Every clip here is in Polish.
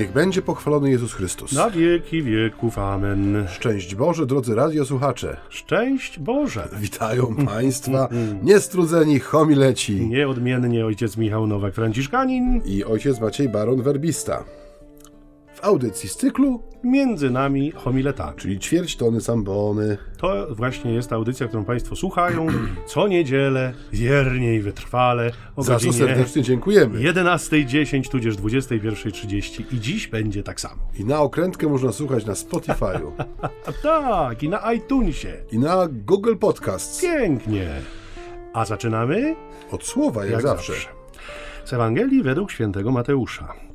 Niech będzie pochwalony Jezus Chrystus. Na wieki wieków. Amen. Szczęść Boże, drodzy radiosłuchacze. Szczęść Boże. Witają Państwa niestrudzeni homileci Nieodmiennie ojciec Michał Nowak-Franciszkanin. i ojciec Maciej Baron Werbista. W audycji z cyklu, Między nami homiletami. czyli ćwierć tony sambony. To właśnie jest audycja, którą Państwo słuchają co niedzielę, wiernie i wytrwale o Za co serdecznie dziękujemy. 11.10 tudzież 21.30 i dziś będzie tak samo. I na okrętkę można słuchać na Spotify'u tak, i na iTunesie. i na Google Podcasts. Pięknie. A zaczynamy? Od słowa, jak, zawsze. Z Ewangelii według świętego Mateusza.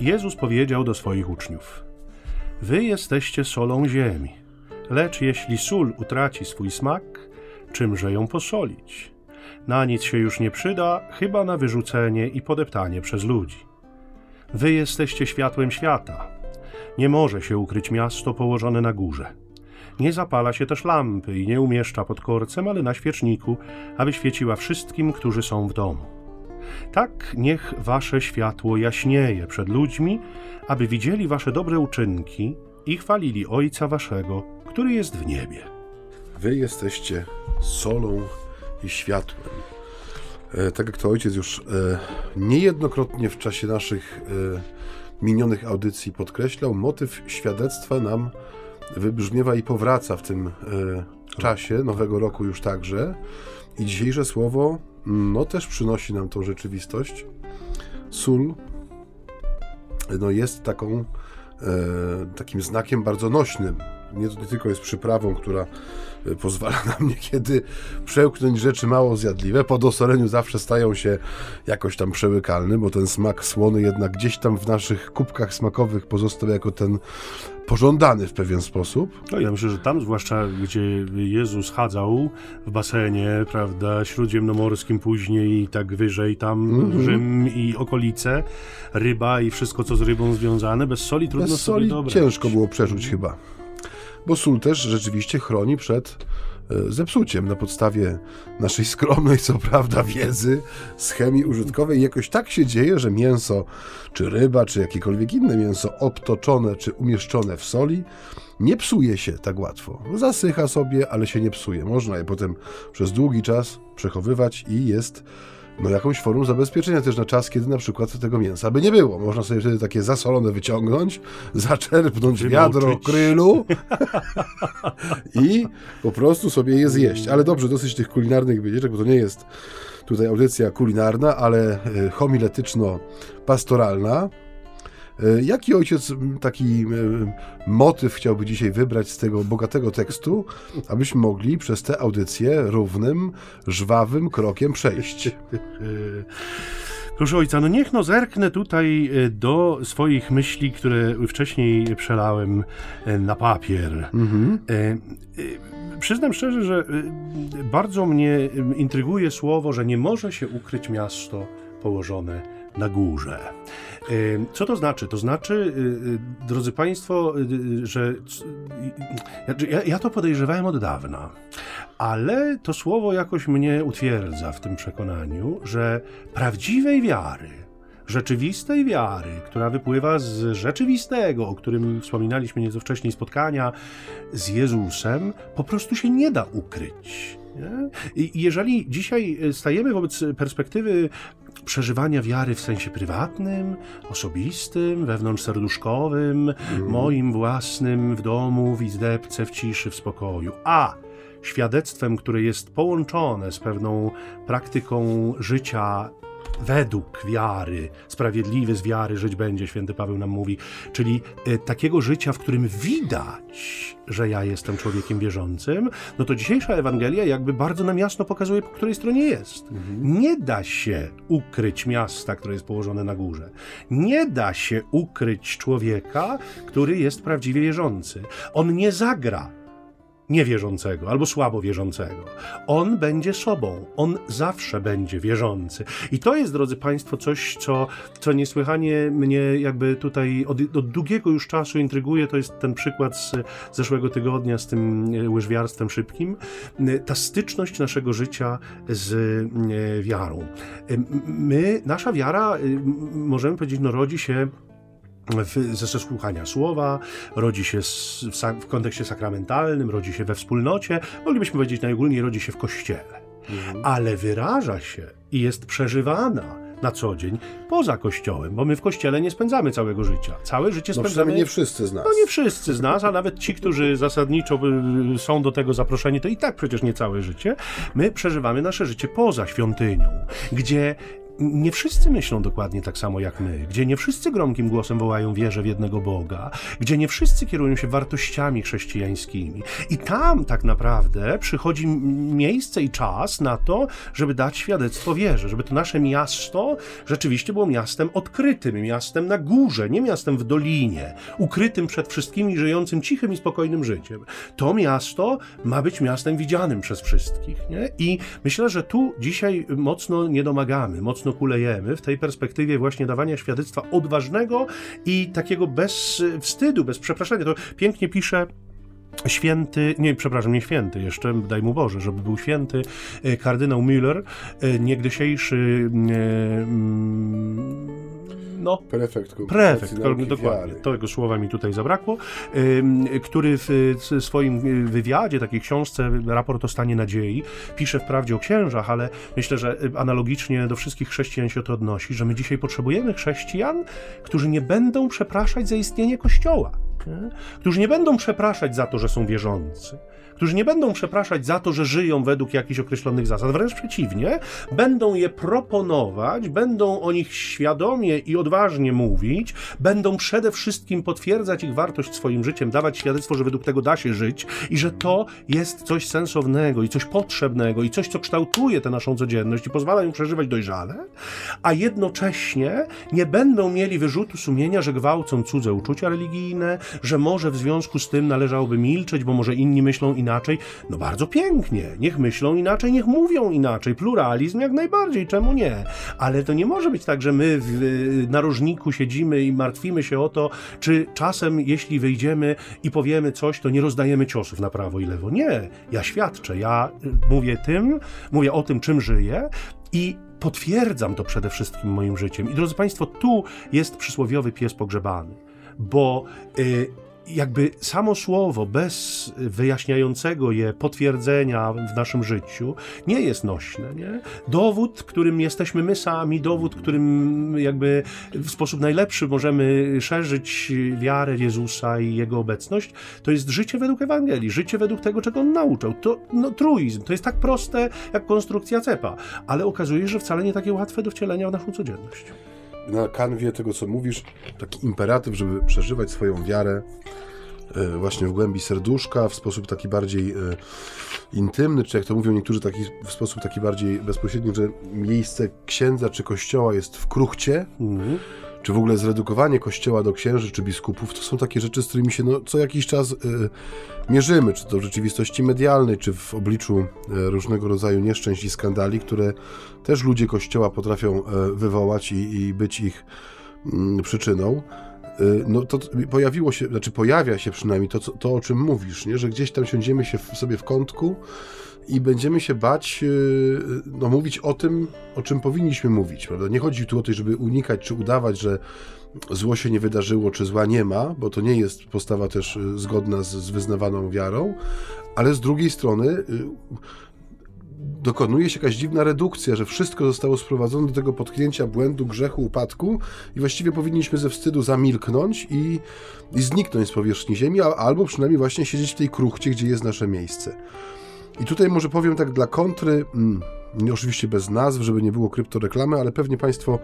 Jezus powiedział do swoich uczniów: Wy jesteście solą ziemi, lecz jeśli sól utraci swój smak, czymże ją posolić? Na nic się już nie przyda, chyba na wyrzucenie i podeptanie przez ludzi. Wy jesteście światłem świata. Nie może się ukryć miasto położone na górze. Nie zapala się też lampy i nie umieszcza pod korcem, ale na świeczniku, aby świeciła wszystkim, którzy są w domu. Tak niech wasze światło jaśnieje przed ludźmi, aby widzieli wasze dobre uczynki i chwalili Ojca waszego, który jest w niebie. Wy jesteście solą i światłem. E, tak jak to ojciec już e, niejednokrotnie w czasie naszych e, minionych audycji podkreślał, motyw świadectwa nam wybrzmiewa i powraca w tym e, czasie, nowego roku już także. I dzisiejsze słowo no też przynosi nam tą rzeczywistość. Sól no, jest taką, e, takim znakiem bardzo nośnym. Nie, nie tylko jest przyprawą, która e, pozwala nam niekiedy przełknąć rzeczy mało zjadliwe. Po dosoleniu zawsze stają się jakoś tam przełykalne, bo ten smak słony jednak gdzieś tam w naszych kubkach smakowych pozostał jako ten pożądany w pewien sposób. No ja myślę, że tam, zwłaszcza gdzie Jezus chadzał w basenie, prawda, śródziemnomorskim później i tak wyżej, tam Rzym i okolice, ryba i wszystko, co z rybą związane, bez soli trudno Bez sobie soli dobrać. ciężko było przerzuć chyba. Bo sól też rzeczywiście chroni przed e, zepsuciem na podstawie naszej skromnej, co prawda, wiedzy z chemii użytkowej. Jakoś tak się dzieje, że mięso, czy ryba, czy jakiekolwiek inne mięso obtoczone, czy umieszczone w soli, nie psuje się tak łatwo. Zasycha sobie, ale się nie psuje. Można je potem przez długi czas przechowywać i jest no, jakąś formą zabezpieczenia też na czas, kiedy na przykład tego mięsa by nie było. Można sobie wtedy takie zasolone wyciągnąć, zaczerpnąć wiadro krylu i po prostu sobie je zjeść. Ale dobrze, dosyć tych kulinarnych wycieczek, bo to nie jest tutaj audycja kulinarna, ale e, homiletyczno-pastoralna. E, Jaki ojciec taki motyw chciałby dzisiaj wybrać z tego bogatego tekstu, abyśmy mogli przez tę audycję równym, żwawym krokiem przejść? Proszę ojca, no niech no zerknę tutaj e, do swoich myśli, które wcześniej przelałem e, na papier. E, Przyznam szczerze, że bardzo mnie intryguje słowo, że nie może się ukryć miasto położone na górze. Co to znaczy? To znaczy, e, e, drodzy Państwo, e, że c- ja, ja to podejrzewałem od dawna, ale to słowo jakoś mnie utwierdza w tym przekonaniu, że prawdziwej wiary, rzeczywistej wiary, która wypływa z rzeczywistego, o którym wspominaliśmy nieco wcześniej, spotkania z Jezusem, po prostu się nie da ukryć. Nie? Jeżeli dzisiaj stajemy wobec perspektywy przeżywania wiary w sensie prywatnym, osobistym, wewnątrzserduszkowym, moim własnym, w domu, w izdebce, w ciszy, w spokoju, a świadectwem, które jest połączone z pewną praktyką życia według wiary, sprawiedliwy z wiary żyć będzie, święty Paweł nam mówi, czyli e, takiego życia, w którym widać, że ja jestem człowiekiem wierzącym, no to dzisiejsza Ewangelia jakby bardzo nam jasno pokazuje, po której stronie jest. Nie da się ukryć miasta, które jest położone na górze. Nie da się ukryć człowieka, który jest prawdziwie wierzący. On nie zagra niewierzącego albo słabo wierzącego. On będzie sobą, on zawsze będzie wierzący. I to jest, drodzy Państwo, coś, co, co niesłychanie mnie jakby tutaj od, od długiego już czasu intryguje. To jest ten przykład z zeszłego tygodnia z tym e, łyżwiarstwem szybkim. E, Ta styczność naszego życia z e, wiarą. My, nasza wiara, możemy powiedzieć, no rodzi się w, ze słuchania słowa, rodzi się z, w, w kontekście sakramentalnym, rodzi się we wspólnocie, moglibyśmy powiedzieć najogólniej, rodzi się w kościele. Mhm. Ale wyraża się i jest przeżywana na co dzień poza kościołem, bo my w kościele nie spędzamy całego życia. Całe życie no, spędzamy. nie wszyscy z nas. No nie wszyscy z nas, a nawet ci, którzy zasadniczo y, są do tego zaproszeni, to i tak przecież nie całe życie. My przeżywamy nasze życie poza świątynią, gdzie nie wszyscy myślą dokładnie tak samo jak my, gdzie nie wszyscy gromkim głosem wołają wierze w jednego Boga, gdzie nie wszyscy kierują się wartościami chrześcijańskimi. I tam tak naprawdę przychodzi miejsce i czas na to, żeby dać świadectwo wierze, żeby to nasze miasto rzeczywiście było miastem odkrytym, miastem na górze, nie miastem w dolinie, ukrytym przed wszystkimi, żyjącym cichym i spokojnym życiem. To miasto ma być miastem widzianym przez wszystkich. Nie? I myślę, że tu dzisiaj mocno nie domagamy, mocno mocno kulejemy w tej perspektywie właśnie dawania świadectwa odważnego i takiego bez wstydu, bez przepraszania. To pięknie pisze święty, nie, przepraszam, nie święty, jeszcze daj mu Boże, żeby był święty, e, kardynał Müller, e, niegdysiejszy e, mm, no, prefekt, prefekt dokładnie, tego słowa mi tutaj zabrakło, który w swoim wywiadzie, takiej książce, raport o stanie nadziei, pisze wprawdzie o księżach, ale myślę, że analogicznie do wszystkich chrześcijan się to odnosi, że my dzisiaj potrzebujemy chrześcijan, którzy nie będą przepraszać za istnienie Kościoła, którzy nie będą przepraszać za to, że są wierzący, którzy nie będą przepraszać za to, że żyją według jakichś określonych zasad, wręcz przeciwnie, będą je proponować, będą o nich świadomie i odważnie mówić, będą przede wszystkim potwierdzać ich wartość swoim życiem, dawać świadectwo, że według tego da się żyć i że to jest coś sensownego i coś potrzebnego i coś, co kształtuje tę naszą codzienność i pozwala ją przeżywać dojrzale, a jednocześnie nie będą mieli wyrzutu sumienia, że gwałcą cudze uczucia religijne, że może w związku z tym należałoby milczeć, bo może inni myślą inaczej, inaczej, no bardzo pięknie. Niech myślą inaczej, niech mówią inaczej. Pluralizm jak najbardziej, czemu nie? Ale to nie może być tak, że my w narożniku siedzimy i martwimy się o to, czy czasem, jeśli wyjdziemy i powiemy coś, to nie rozdajemy ciosów na prawo i lewo. Nie, ja świadczę, ja y, mówię tym, mówię o tym, czym żyję i potwierdzam to przede wszystkim moim życiem. I drodzy Państwo, tu jest przysłowiowy pies pogrzebany, bo y, jakby samo słowo bez wyjaśniającego je potwierdzenia w naszym życiu nie jest nośne. Nie? Dowód, którym jesteśmy my sami, dowód, którym jakby w sposób najlepszy możemy szerzyć wiarę Jezusa i Jego obecność, to jest życie według Ewangelii, życie według tego, czego On nauczał. To no, truizm, to jest tak proste jak konstrukcja cepa, ale okazuje się, że wcale nie takie łatwe do wcielenia w naszą codzienność na kanwie tego, co mówisz, taki imperatyw, żeby przeżywać swoją wiarę e, właśnie w głębi serduszka, w sposób taki bardziej e, intymny, czy jak to mówią niektórzy, taki, w sposób taki bardziej bezpośredni, że miejsce księdza czy kościoła jest w kruchcie, mm czy w ogóle zredukowanie kościoła do księży czy biskupów, to są takie rzeczy, z którymi się no, co jakiś czas y, mierzymy, czy to w rzeczywistości medialnej, czy w obliczu y, różnego rodzaju nieszczęść i skandali, które też ludzie kościoła potrafią y, wywołać i, i, być ich mm, przyczyną. No to pojawiło się, znaczy pojawia się przynajmniej to, to o czym mówisz, nie? że gdzieś tam siądziemy się w, sobie w kątku i będziemy się bać, e, no, mówić o tym, o czym powinniśmy mówić. Prawda? Nie chodzi tu o to, żeby unikać czy udawać, że zło się nie wydarzyło, czy zła nie ma, bo to nie jest postawa też e, zgodna z, z wyznawaną wiarą, ale z drugiej strony dokonuje się jakaś dziwna redukcja, że wszystko zostało sprowadzone do tego potknięcia błędu, grzechu, upadku i właściwie powinniśmy ze wstydu zamilknąć i, i zniknąć z powierzchni ziemi, albo przynajmniej właśnie siedzieć w tej kruchcie, gdzie jest nasze miejsce. I tutaj może powiem tak dla kontry, mm, oczywiście bez nazw, żeby nie było kryptoreklamy, ale pewnie Państwo,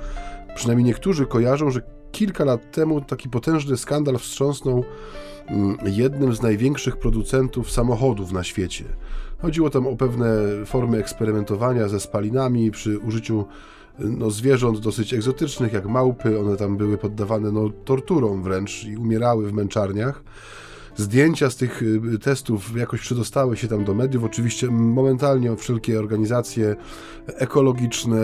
przynajmniej niektórzy kojarzą, że kilka lat temu taki potężny skandal wstrząsnął mm, jednym z największych producentów samochodów na świecie. Chodziło tam o pewne formy eksperymentowania ze spalinami przy użyciu no, zwierząt dosyć egzotycznych, jak małpy. One tam były poddawane no, torturom wręcz i umierały w męczarniach. Zdjęcia z tych y, testów jakoś przedostały się tam do mediów. Oczywiście momentalnie wszelkie organizacje ekologiczne,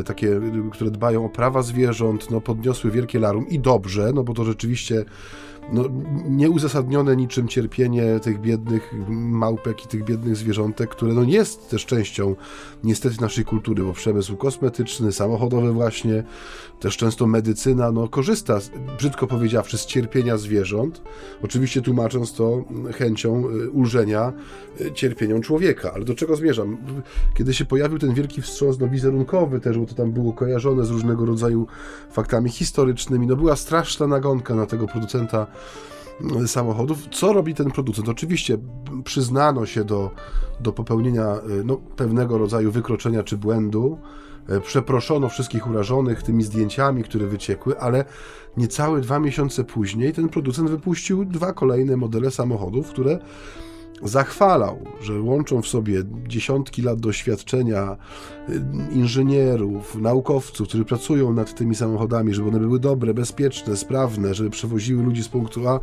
y, takie, y, które dbają o prawa zwierząt, no, podniosły wielkie larum i dobrze, no bo to rzeczywiście no, nieuzasadnione niczym cierpienie tych biednych małpek i tych biednych zwierzątek, które no jest też częścią niestety naszej kultury, bo przemysł kosmetyczny, samochodowy właśnie, też często medycyna, no korzysta, brzydko powiedziawszy, z cierpienia zwierząt, oczywiście tłumacząc to chęcią y, ulżenia y, cierpieniom człowieka. Ale do czego zmierzam? Kiedy się pojawił ten wielki wstrząs no, wizerunkowy też, bo to tam było kojarzone z różnego rodzaju faktami historycznymi, no była straszna nagonka na tego producenta samochodów. Co robi ten producent? Oczywiście przyznano się do, do popełnienia no, pewnego rodzaju wykroczenia czy błędu, E, przeproszono wszystkich urażonych tymi zdjęciami, które wyciekły, ale niecałe dwa miesiące później ten producent wypuścił dwa kolejne modele samochodów, które zachwalał, że łączą w sobie dziesiątki lat doświadczenia y, inżynierów, naukowców, którzy pracują nad tymi samochodami, żeby one były dobre, bezpieczne, sprawne, żeby przewoziły ludzi z punktu A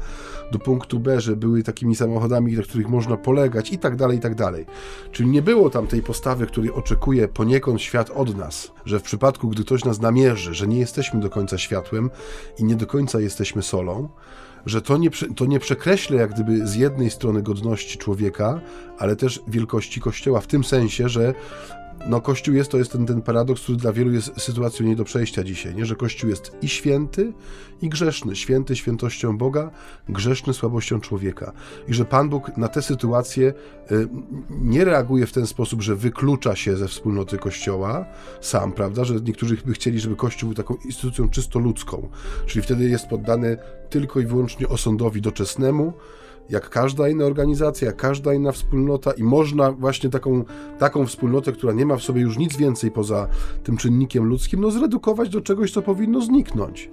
do punktu B, żeby były takimi samochodami, na których można polegać i tak dalej, i tak dalej. Czyli nie było tam tej postawy, której oczekuje poniekąd świat od nas, że w przypadku, gdy ktoś nas namierzy, że nie jesteśmy do końca światłem i nie do końca jesteśmy solą, że to nie, to nie przekreśla jak gdyby z jednej strony godności człowieka, ale też wielkości Kościoła, w tym sensie, że no Kościół jest, to jest ten, ten paradoks, który dla wielu jest sytuacją nie do przejścia dzisiaj, nie? że Kościół jest i święty, i grzeszny. Święty świętością Boga, grzeszny słabością człowieka. I że Pan Bóg na tę sytuację y, nie reaguje w ten sposób, że wyklucza się ze wspólnoty Kościoła sam, prawda, że niektórzy by chcieli, żeby Kościół był taką instytucją czysto ludzką, czyli wtedy jest poddany tylko i wyłącznie osądowi doczesnemu, jak każda inna organizacja, jak każda inna wspólnota i można właśnie taką, taką wspólnotę, która nie ma w sobie już nic więcej poza tym czynnikiem ludzkim, no zredukować do czegoś, co powinno zniknąć.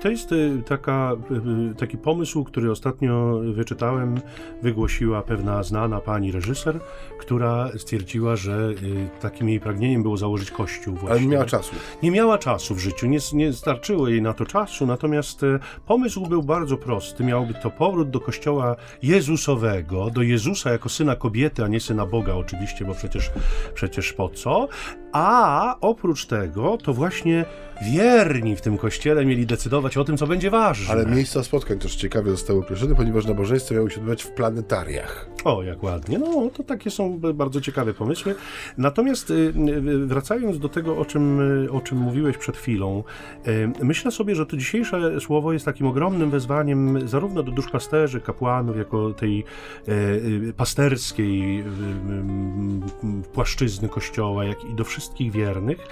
To jest y, taka, y, y, taki pomysł, który ostatnio wyczytałem, wygłosiła pewna znana pani reżyser, która stwierdziła, że takim jej pragnieniem było założyć kościół właśnie. Ale nie miała czasu. Nie miała czasu w życiu, nie, nie starczyło jej na to czasu, natomiast pomysł był bardzo prosty. Miałby to powrót do kościoła Jezusowego, do Jezusa jako syna kobiety, a nie syna Boga oczywiście, bo przecież, przecież po co? A oprócz tego to właśnie wierni w tym kościele mieli decydować o tym, co będzie ważne. Ale miejsca spotkań też ciekawie zostały określone, ponieważ nabożeństwo miało się odbywać w planetariach. O, jak ładnie. No, to takie są bardzo ciekawe pomysły. Natomiast y, y, wracając do tego, o czym, y, o czym mówiłeś przed chwilą, myślę sobie, że to dzisiejsze słowo jest takim ogromnym wezwaniem zarówno do duszpasterzy, kapłanów, jako tej pasterskiej płaszczyzny Kościoła, jak i do wszystkich wiernych,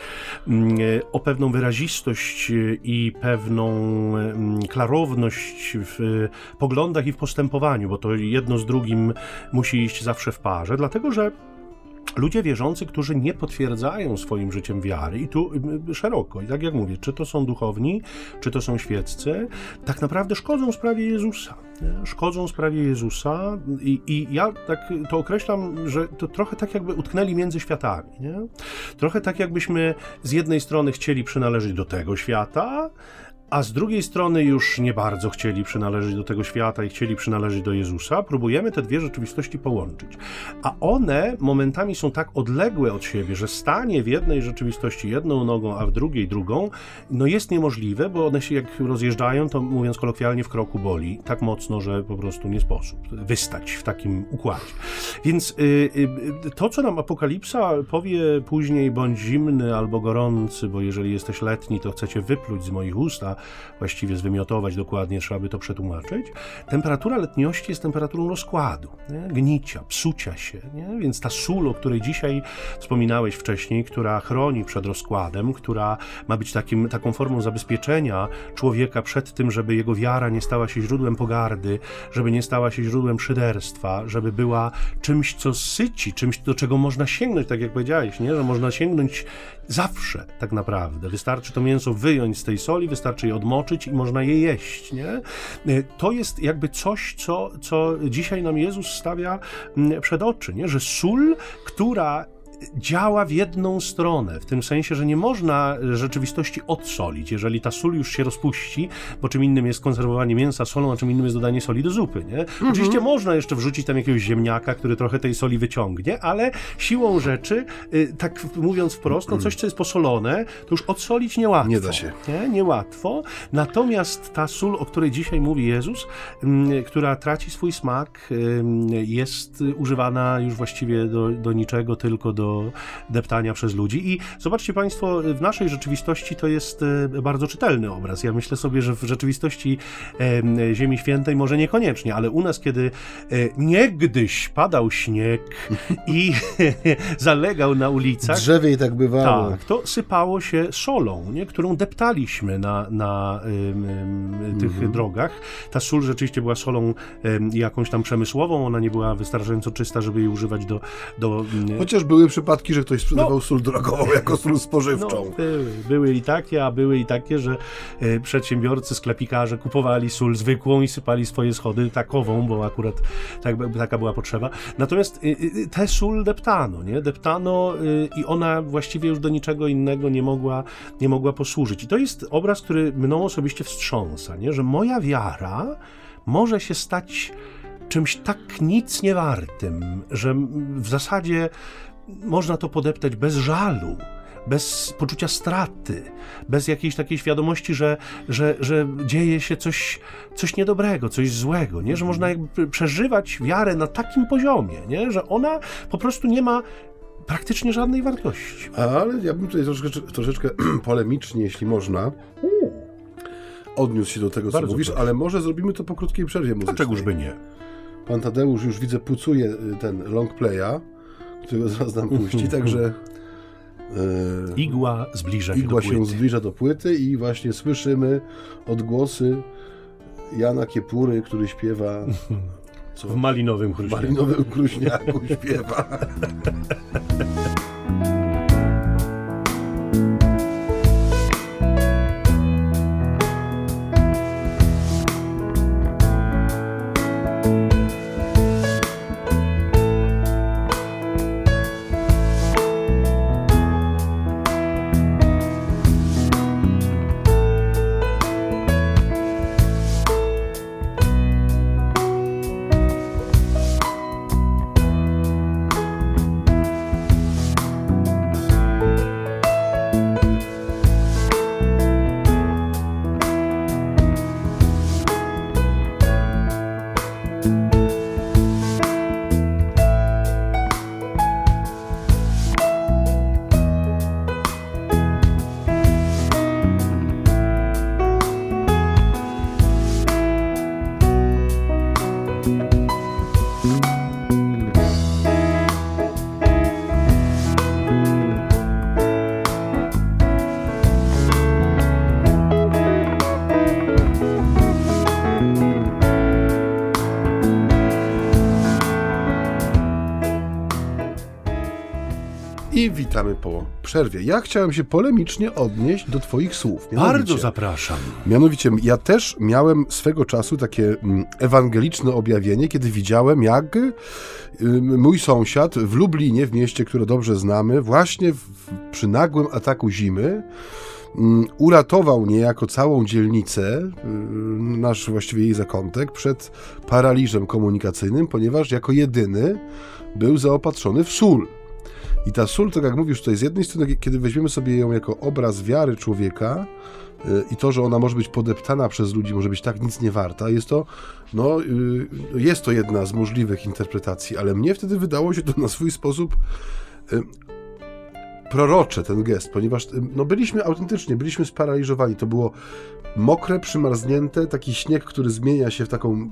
o pewną wyrazistość i pewną klarowność w poglądach i w postępowaniu, bo to jedno z drugim musi iść zawsze w parze, dlatego że ludzie wierzący, którzy nie potwierdzają swoim życiem wiary, i tu szeroko, i tak jak mówię, czy to są duchowni, czy to są świeccy, tak naprawdę szkodzą sprawie Jezusa. Szkodzą sprawie Jezusa, i, i ja tak to określam, że to trochę tak jakby utknęli między światami. Nie? Trochę tak jakbyśmy z jednej strony chcieli przynależeć do tego świata, a z drugiej strony już nie bardzo chcieli przynależeć do tego świata i chcieli przynależeć do Jezusa, próbujemy te dwie rzeczywistości połączyć. A one momentami są tak odległe od siebie, że stanie w jednej rzeczywistości jedną nogą, a w drugiej drugą, no jest niemożliwe, bo one się jak rozjeżdżają, to mówiąc kolokwialnie, w kroku boli tak mocno, że po prostu nie sposób wystać w takim układzie. Więc yy, yy, to, co nam Apokalipsa powie później, bądź zimny albo gorący, bo jeżeli jesteś letni, to chcecie wypluć z moich usta, właściwie zwymiotować dokładnie, trzeba by to przetłumaczyć. Temperatura letniości jest temperaturą rozkładu, nie? gnicia, psucia się, nie? więc ta sól, o której dzisiaj wspominałeś wcześniej, która chroni przed rozkładem, która ma być takim, taką formą zabezpieczenia człowieka przed tym, żeby jego wiara nie stała się źródłem pogardy, żeby nie stała się źródłem szyderstwa, żeby była czymś, co syci, czymś, do czego można sięgnąć, tak jak powiedziałeś, nie? że można sięgnąć zawsze tak naprawdę. Wystarczy to mięso wyjąć z tej soli, wystarczy odmoczyć i można je jeść, nie? E, to jest jakby coś, co, co dzisiaj nam Jezus stawia mm, przed oczy, nie? Że sól, która działa w jedną stronę, w tym sensie, że nie można rzeczywistości odsolić. Jeżeli ta sól już się rozpuści, bo czym innym jest konserwowanie mięsa solą, a czym innym jest dodanie soli do zupy, nie? Mhm. Oczywiście można jeszcze wrzucić tam jakiegoś ziemniaka, który trochę tej soli wyciągnie, ale siłą rzeczy, y, tak mówiąc wprost, no coś, co jest posolone, to już odsolić niełatwo. Nie da się. Nie? Niełatwo. Natomiast ta sól, o której dzisiaj mówi Jezus, mm, która traci swój smak, jest używana już właściwie do, do niczego, tylko do deptania przez ludzi. I zobaczcie Państwo, w naszej rzeczywistości to jest e, bardzo czytelny obraz. Ja myślę sobie, że w rzeczywistości Ziemi Świętej może niekoniecznie, ale u nas, kiedy e, niegdyś padał śnieg i zalegał na ulicach. Drzewie i tak bywało. Tak, to sypało się solą, nie? którą deptaliśmy na, na tych mhm. drogach. Ta sól rzeczywiście była solą jakąś tam przemysłową, ona nie była wystarczająco czysta, żeby jej używać do... do Chociaż były przypadki, że ktoś sprzedawał no, sól drogową jako sól spożywczą. No, były, były i takie, a były i takie, że e, przedsiębiorcy, sklepikarze kupowali sól zwykłą i sypali swoje schody takową, bo akurat tak, taka była potrzeba. Natomiast e, e, tę sól deptano, nie? Deptano i ona właściwie już do niczego innego nie mogła, nie mogła posłużyć. I to jest obraz, który mną osobiście wstrząsa, nie? Że moja wiara może się stać czymś tak nic nie wartym, że w zasadzie można to podeptać bez żalu, bez poczucia straty, bez jakiejś takiej świadomości, że, że, że dzieje się coś, coś niedobrego, coś złego, nie? że można jakby przeżywać wiarę na takim poziomie, nie? że ona po prostu nie ma praktycznie żadnej wartości. Ale ja bym tutaj troszeczkę, troszeczkę polemicznie, jeśli można, odniósł się do tego, co Bardzo mówisz, proszę. ale może zrobimy to po krótkiej przerwie muzycznej. Dlaczegoż by nie? Pan Tadeusz już widzę pucuje y, ten long playa, którego zaraz nam puści, także... E, igła zbliża się igła do płyty. się zbliża do płyty i właśnie słyszymy odgłosy Jana Kiepury, który śpiewa... Co? W malinowym chruśniaku. W malinowym chruśniaku śpiewa. witamy po przerwie. Ja chciałem się polemicznie odnieść do Twoich słów. Bardzo zapraszam. Mianowicie, ja też miałem swego czasu takie mm, ewangeliczne objawienie, kiedy widziałem, jak y, mój sąsiad w Lublinie, w mieście, które dobrze znamy, właśnie w, przy nagłym ataku zimy, mm, uratował niejako całą dzielnicę, y, nasz właściwie jej zakątek, przed paraliżem komunikacyjnym, ponieważ jako jedyny był zaopatrzony w sól. I ta sól, tak jak mówisz, to z jednej strony, kiedy weźmiemy sobie ją jako obraz wiary człowieka yy, i to, że ona może być podeptana przez ludzi, może być tak nic nie warta, jest to, no, yy, jest to jedna z możliwych interpretacji, ale mnie wtedy wydało się to na swój sposób yy, prorocze ten gest, ponieważ no, byliśmy autentycznie, byliśmy sparaliżowani. To było mokre, przymarznięte, taki śnieg, który zmienia się w taką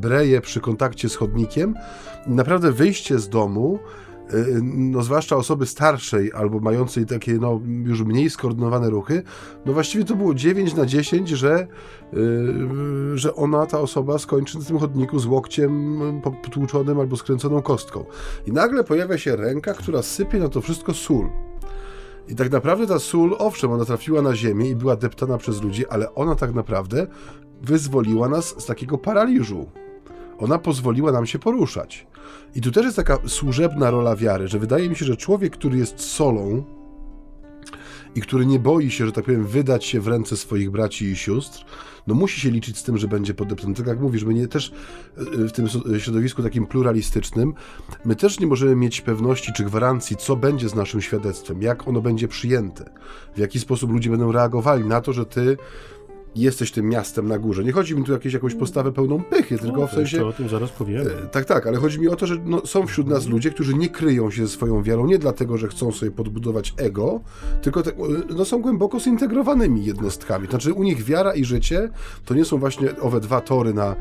breję przy kontakcie z chodnikiem. Naprawdę wyjście z domu Y, no zwłaszcza osoby starszej albo mającej takie no, już mniej skoordynowane ruchy, no właściwie to było 9 na 10, że, yy, że ona, ta osoba skończy na tym chodniku z łokciem potłuczonym albo skręconą kostką. I nagle pojawia się ręka, która sypie na to wszystko sól. I tak naprawdę ta sól, owszem, ona trafiła na ziemię i była deptana przez ludzi, ale ona tak naprawdę wyzwoliła nas z takiego paraliżu ona pozwoliła nam się poruszać. I tu też jest taka służebna rola wiary, że wydaje mi się, że człowiek, który jest solą i który nie boi się, że tak powiem, wydać się w ręce swoich braci i sióstr, no musi się liczyć z tym, że będzie podeptany. Tak jak mówisz, my nie też y, w tym środowisku takim pluralistycznym, my też nie możemy mieć pewności czy gwarancji, co będzie z naszym świadectwem, jak ono będzie przyjęte, w jaki sposób ludzie będą reagowali na to, że ty jesteś tym miastem na górze. Nie chodzi mi tu o jakieś, jakąś postawę pełną pychy, tylko no, w sensie... o tym zaraz powiemy. E, tak, tak, ale chodzi mi o to, że no, są wśród nas ludzie, którzy nie kryją się ze swoją wiarą, nie dlatego, że chcą sobie podbudować ego, tylko te, no, są głęboko zintegrowanymi jednostkami. Znaczy u nich wiara i życie to nie są właśnie owe dwa tory na,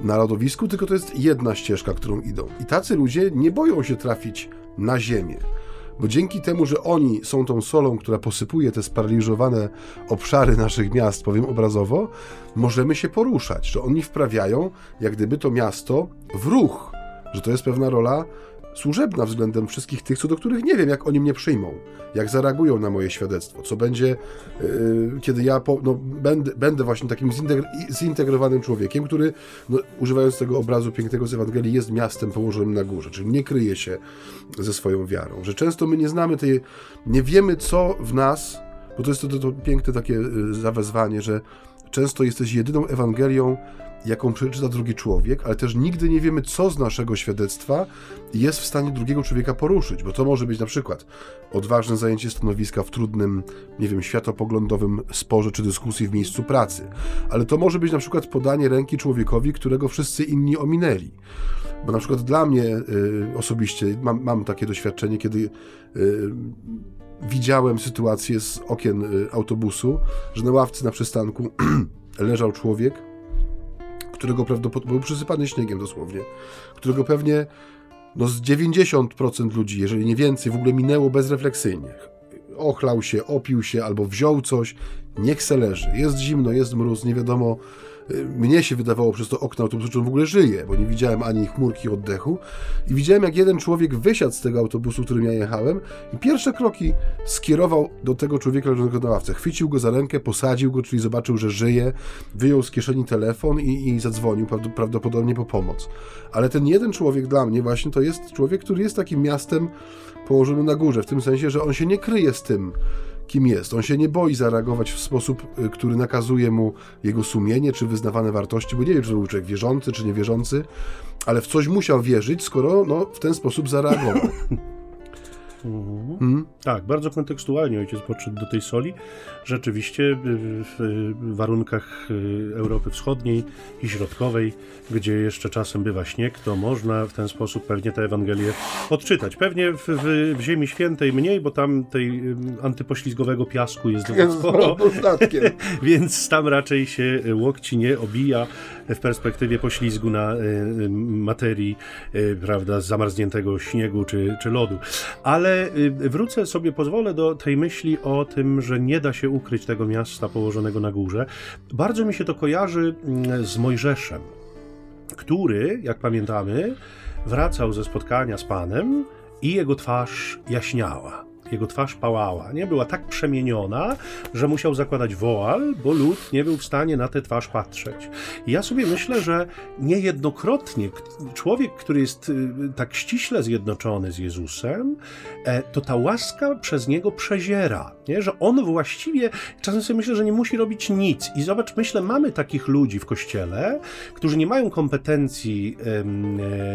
na lodowisku, tylko to jest jedna ścieżka, którą idą. I tacy ludzie nie boją się trafić na ziemię bo dzięki temu, że oni są tą solą, która posypuje te sparaliżowane obszary naszych miast, powiem obrazowo, możemy się poruszać, że oni wprawiają jak gdyby to miasto w ruch, że to jest pewna rola służebna względem wszystkich tych, co do których nie wiem, jak oni mnie przyjmą, jak zareagują na moje świadectwo, co będzie, yy, kiedy ja po, no, będę, będę właśnie takim zintegrowanym człowiekiem, który, no, używając tego obrazu pięknego z Ewangelii, jest miastem położonym na górze, czyli nie kryje się ze swoją wiarą, że często my nie znamy tej, nie wiemy, co w nas, bo to jest to, to, to piękne takie y, zawezwanie, że często jesteś jedyną Ewangelią, jaką przeczyta drugi człowiek, ale też nigdy nie wiemy, co z naszego świadectwa jest w stanie drugiego człowieka poruszyć, bo to może być na przykład odważne zajęcie stanowiska w trudnym, nie wiem, światopoglądowym sporze czy dyskusji w miejscu pracy, ale to może być na przykład podanie ręki człowiekowi, którego wszyscy inni ominęli. Bo na przykład dla mnie y, osobiście mam, mam, takie doświadczenie, kiedy y, widziałem sytuację z okien y, autobusu, że na ławce na przystanku leżał człowiek, którego prawdopodobnie był przysypany śniegiem dosłownie, którego pewnie no z 90% ludzi, jeżeli nie więcej, w ogóle minęło bezrefleksyjnie. Ochlał się, opił się albo wziął coś, niech se leży. Jest zimno, jest mróz, nie wiadomo mnie się wydawało przez to okno autobusu, że on w ogóle żyje, bo nie widziałem ani chmurki oddechu. I widziałem, jak jeden człowiek wysiadł z tego autobusu, którym ja jechałem i pierwsze kroki skierował do tego człowieka leżącego na ławce. Chwycił go za rękę, posadził go, czyli zobaczył, że żyje, wyjął z kieszeni telefon i, i zadzwonił prawdopodobnie po pomoc. Ale ten jeden człowiek dla mnie właśnie to jest człowiek, który jest takim miastem położonym na górze, w tym sensie, że on się nie kryje z tym, kim jest. On się nie boi zareagować w sposób, y, który nakazuje mu jego sumienie czy wyznawane wartości, bo nie wiem, czy to był człowiek wierzący czy niewierzący, ale w coś musiał wierzyć, skoro no, w ten sposób zareagował. Mhm. Hmm? Tak, bardzo kontekstualnie ojciec podszedł do tej soli. Rzeczywiście w warunkach y, Europy Wschodniej i Środkowej, gdzie jeszcze czasem bywa śnieg, to można w ten sposób pewnie tę Ewangelię odczytać. Pewnie w, w, w Ziemi Świętej mniej, bo tam tej antypoślizgowego piasku jest dosyć sporo, więc tam raczej się łokci nie obija w perspektywie poślizgu na y, materii, y, prawda, zamarzniętego śniegu czy, czy lodu. Ale y, wrócę sobie, pozwolę do tej myśli o tym, że nie da się ukryć tego miasta położonego na górze. Bardzo mi się to kojarzy mm, z Mojżeszem, który, jak pamiętamy, wracał ze spotkania z Panem i jego twarz jaśniała jego twarz pałała, nie? Była tak przemieniona, że musiał zakładać woal, bo lud nie był w stanie na tę twarz patrzeć. I ja sobie myślę, że niejednokrotnie człowiek, który jest y, tak ściśle zjednoczony z Jezusem, e, to ta łaska przez niego przeziera, nie? Że on właściwie, czasem sobie myślę, że nie musi robić nic. I zobacz, myślę, mamy takich ludzi w kościele, którzy nie mają kompetencji, e,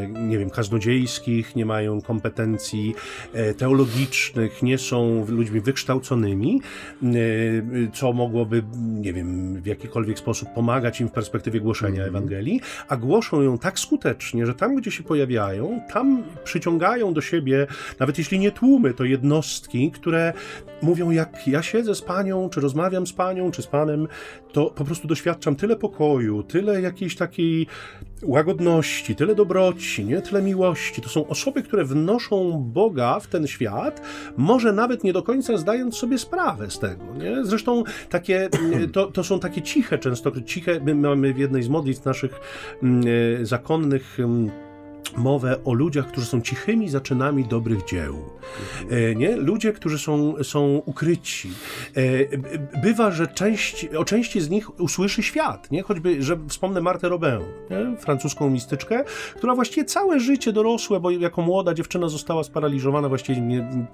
nie wiem, kaznodziejskich, nie mają kompetencji e, nie są ludźmi wykształconymi, e, co mogłoby, nie wiem, w jakikolwiek sposób pomagać im w perspektywie głoszenia -hmm. Ewangelii, a głoszą ją tak skutecznie, że tam, gdzie się pojawiają, tam przyciągają do siebie, nawet jeśli nie tłumy, to jednostki, które mówią, jak ja siedzę z panią, czy rozmawiam z panią, czy z panem, to po prostu doświadczam tyle pokoju, tyle jakiejś takiej łagodności, tyle dobroci, nie? tyle miłości. To są osoby, które wnoszą Boga w ten świat, może nawet nie do końca zdając sobie sprawę z tego. Nie? Zresztą takie, to, to są takie ciche często, ciche, my mamy w jednej z modlitw naszych mm, e, zakonnych mm, mowę o ludziach, którzy są cichymi zaczynami dobrych dzieł. E, nie? Ludzie, którzy są, są ukryci. E, bywa, że część, o części z nich usłyszy świat, nie? choćby, że wspomnę Martę Robin, nie? francuską mistyczkę, która właściwie całe życie dorosłe, bo jako młoda dziewczyna została sparaliżowana właściwie nie,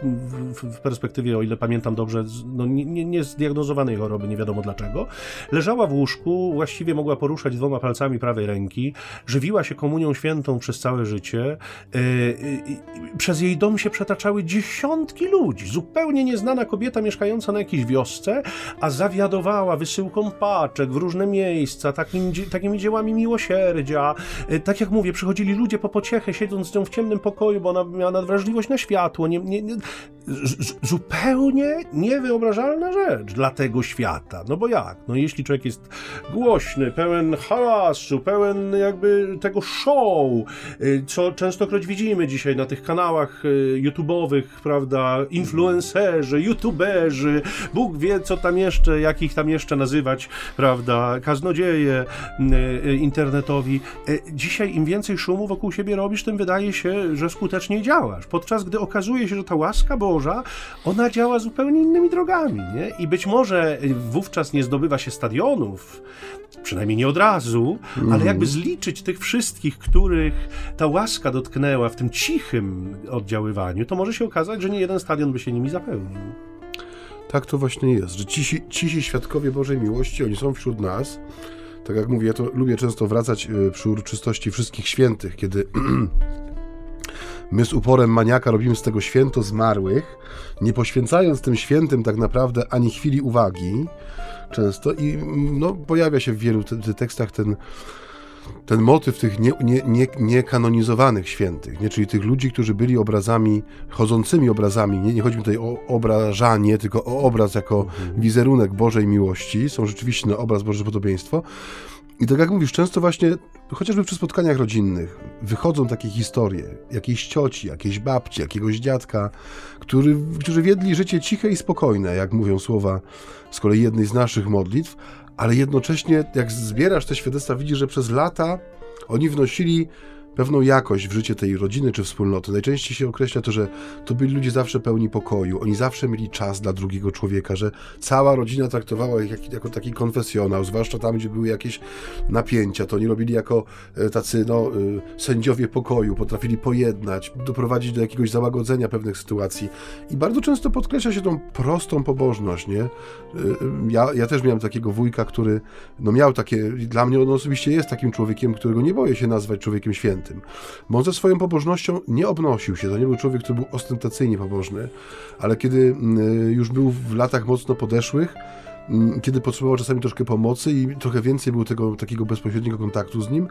w, perspektywie, o ile pamiętam dobrze, no, nie, nie zdiagnozowanej choroby, nie wiadomo dlaczego. Leżała w łóżku, właściwie mogła poruszać dwoma palcami prawej ręki, żywiła się komunią świętą przez całe życie. E, e, Przez jej dom się przetaczały dziesiątki ludzi. Zupełnie nieznana kobieta mieszkająca na jakiejś wiosce, a zawiadowała wysyłką paczek w różne miejsca, takim, takimi dziełami miłosierdzia. E, Tak jak mówię, przychodzili ludzie po pociechę, siedząc z nią w ciemnym pokoju, bo ona miała nadwrażliwość na światło. Nie, nie, nie, zupełnie niewyobrażalna rzecz dla tego świata. No bo jak? No jeśli człowiek jest głośny, pełen hałasu, pełen jakby tego show, y, co częstokroć widzimy dzisiaj na tych kanałach y, YouTube'owych, prawda, influencerzy, YouTuberzy, Bóg wie co tam jeszcze, jak ich tam jeszcze nazywać, prawda, kaznodzieje y, internetowi. Dzisiaj im więcej szumu wokół siebie robisz, tym wydaje się, że skuteczniej działasz. Podczas gdy okazuje się, że ta łaska Ona działa zupełnie innymi drogami, nie? I być może wówczas nie zdobywa się stadionów, przynajmniej nie od razu, ale jakby zliczyć tych wszystkich, których ta łaska dotknęła w tym cichym oddziaływaniu, to może się okazać, że nie jeden stadion by się nimi zapełnił. Tak to właśnie jest, że cisi, cisi świadkowie Bożej miłości, oni są wśród nas. Tak jak mówię, ja to lubię często wracać y, przy uroczystości wszystkich świętych, kiedy my z uporem maniaka robimy z tego święto zmarłych, nie poświęcając tym świętym tak naprawdę ani chwili uwagi często i no, pojawia się w wielu te, te tekstach ten, ten motyw tych nie, nie, nie, niekanonizowanych świętych, nie? czyli tych ludzi, którzy byli obrazami, chodzącymi obrazami, nie, nie chodzi mi tutaj o obrażanie, tylko o obraz jako wizerunek Bożej miłości, są rzeczywiście na obraz Boże podobieństwo. I tak jak mówisz, często właśnie, chociażby przy spotkaniach rodzinnych, wychodzą takie historie, jakiejś cioci, jakiejś babci, jakiegoś dziadka, który, którzy wiedli życie ciche i spokojne, jak mówią słowa z kolei jednej z naszych modlitw, ale jednocześnie, jak zbierasz te świadectwa, widzisz, że przez lata oni wnosili pewną jakość w życie tej rodziny czy wspólnoty. Najczęściej się określa to, że to byli ludzie zawsze pełni pokoju, oni zawsze mieli czas dla drugiego człowieka, że cała rodzina traktowała ich jak, jako taki konfesjonał, zwłaszcza tam, gdzie były jakieś napięcia, to oni robili jako e, tacy no, e, sędziowie pokoju, potrafili pojednać, doprowadzić do jakiegoś załagodzenia pewnych sytuacji. I bardzo często podkreśla się tą prostą pobożność, nie? E, Ja, ja też miałem takiego wujka, który no miał takie, dla mnie on osobiście jest takim człowiekiem, którego nie boję się nazwać człowiekiem świętym, ze swoją pobożnością nie obnosił się, to nie był człowiek, który był ostentacyjnie pobożny, ale kiedy mm, już był w latach mocno podeszłych, mm, kiedy potrzebował czasami troszkę pomocy i trochę więcej było tego takiego bezpośredniego kontaktu z nim,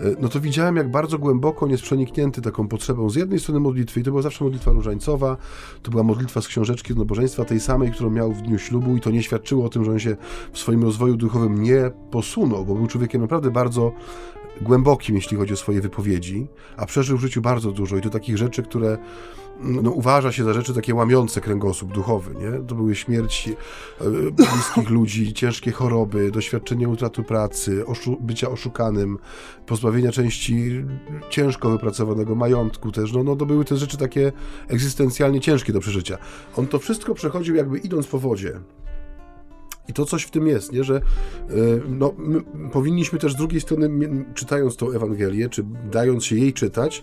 e, no to widziałem, jak bardzo głęboko on jest przeniknięty taką potrzebą z jednej strony modlitwy, i to była zawsze modlitwa różańcowa, to była modlitwa z książeczki do nabożeństwa, tej samej, którą miał w dniu ślubu, i to nie świadczyło o tym, że on się w swoim rozwoju duchowym nie posunął, bo był człowiekiem naprawdę bardzo głębokim, jeśli chodzi o swoje wypowiedzi, a przeżył w życiu bardzo dużo i to takich rzeczy, które no, uważa się za rzeczy takie łamiące kręgosłup duchowy, nie? To były śmierci e, bliskich ludzi, ciężkie choroby, doświadczenie utraty pracy, oszu bycia oszukanym, pozbawienia części ciężko wypracowanego majątku też, no, no to były te rzeczy takie egzystencjalnie ciężkie do przeżycia. On to wszystko przechodził jakby idąc po wodzie. I to coś w tym jest, nie? że e, no, my powinniśmy też z drugiej strony, czytając tą Ewangelię, czy dając się jej czytać,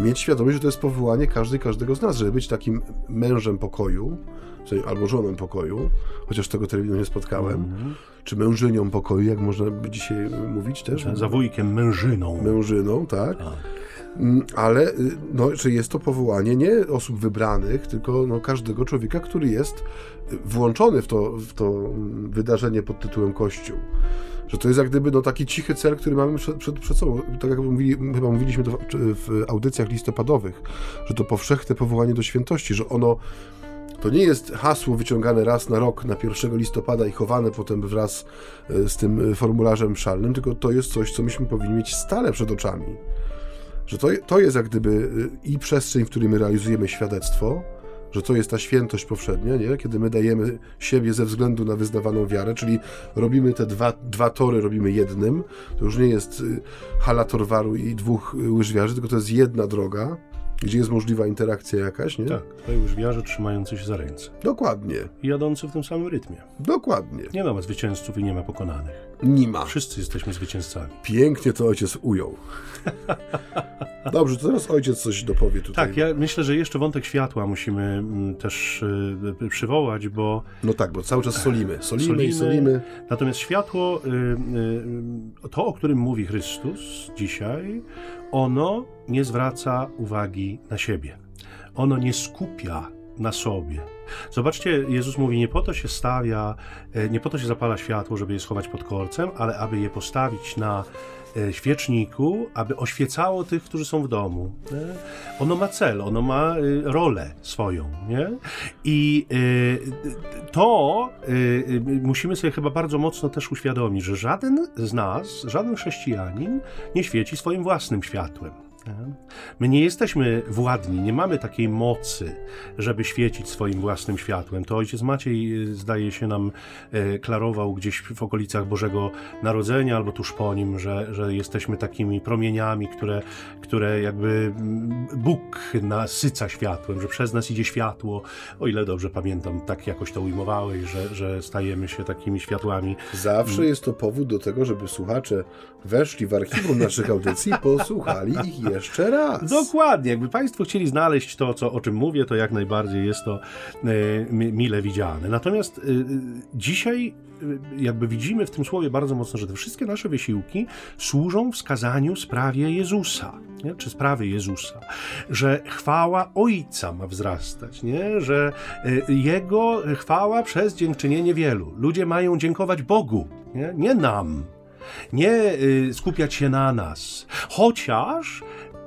mieć świadomość, że to jest powołanie każdej, każdego z nas, żeby być takim mężem pokoju, albo żoną pokoju, chociaż tego terminu nie spotkałem, czy mężynią pokoju, jak można by dzisiaj mówić też. Za wujkiem, mężyną. Mężyną, tak. Mm, Ale y, no, że jest to powołanie nie osób wybranych, tylko no, każdego człowieka, który jest y, włączony w to, w to mm, wydarzenie pod tytułem Kościół. Że to jest jak gdyby no, taki cichy cel, który mamy przed, przed, przed sobą. Tak jak mówili, chyba mówiliśmy to w, w audycjach listopadowych, że to powszechne powołanie do świętości, że ono to nie jest hasło wyciągane raz na rok, na 1 listopada i chowane potem wraz e, z tym formularzem szalnym, tylko to jest coś, co myśmy powinni mieć stale przed oczami. Że to, to jest jak gdyby y, i przestrzeń, w której my realizujemy świadectwo, że to jest ta świętość powszednia, nie? kiedy my dajemy siebie ze względu na wyznawaną wiarę, czyli robimy te dwa, dwa tory, robimy jednym. To już nie jest y, hala torwaru i dwóch y, łyżwiarzy, tylko to jest jedna droga, gdzie jest możliwa interakcja jakaś, nie? Tak, to już wiarze trzymający się za ręce. Dokładnie. I jadący w tym samym rytmie. Dokładnie. Nie ma zwycięzców i nie ma pokonanych. Nie ma. Wszyscy jesteśmy zwycięzcami. Pięknie to ojciec ujął. Dobrze, to teraz ojciec coś dopowie tutaj. Tak, ja myślę, że jeszcze wątek światła musimy mm, też y, przywołać, bo No tak, bo cały czas solimy. Solimy, Solimy. i solimy. natomiast światło, y, y, to o którym mówi Chrystus dzisiaj, ono nie zwraca uwagi na siebie. Ono nie skupia na sobie. Zobaczcie, Jezus mówi, nie po to się stawia, e, nie po to się zapala światło, żeby je schować pod korcem, ale aby je postawić na e, świeczniku, aby oświecało tych, którzy są w domu. nie? Ono ma cel, ono ma rolę swoją, nie? I to musimy sobie chyba bardzo mocno też uświadomić, że żaden z nas, żaden chrześcijanin nie świeci swoim własnym światłem. Nie? My nie jesteśmy władni, nie mamy takiej mocy, żeby świecić swoim własnym światłem. To ojciec Maciej, y, zdaje się, nam e, klarował gdzieś w okolicach Bożego Narodzenia albo tuż po nim, że, że jesteśmy takimi promieniami, które, które jakby mm, Bóg nasyca światłem, że przez nas idzie światło. O ile dobrze pamiętam, tak jakoś to ujmowałeś, że, że stajemy się takimi światłami. Zawsze jest to powód do tego, żeby słuchacze weszli w archiwum naszych audycji posłuchali ich jeszcze raz. Dokładnie, jakby Państwo chcieli znaleźć to, co, o czym mówię, to jak najbardziej jest to e, mi- mile widziane. Natomiast e, e, dzisiaj jakby widzimy w tym słowie bardzo mocno, że te wszystkie nasze wysiłki służą wskazaniu sprawie Jezusa, nie? czy sprawy Jezusa, że chwała Ojca ma wzrastać, nie? że Jego chwała przez dziękczynienie wielu. Ludzie mają dziękować Bogu, nie, nie nam. Nie y, skupiać się na nas. Chociaż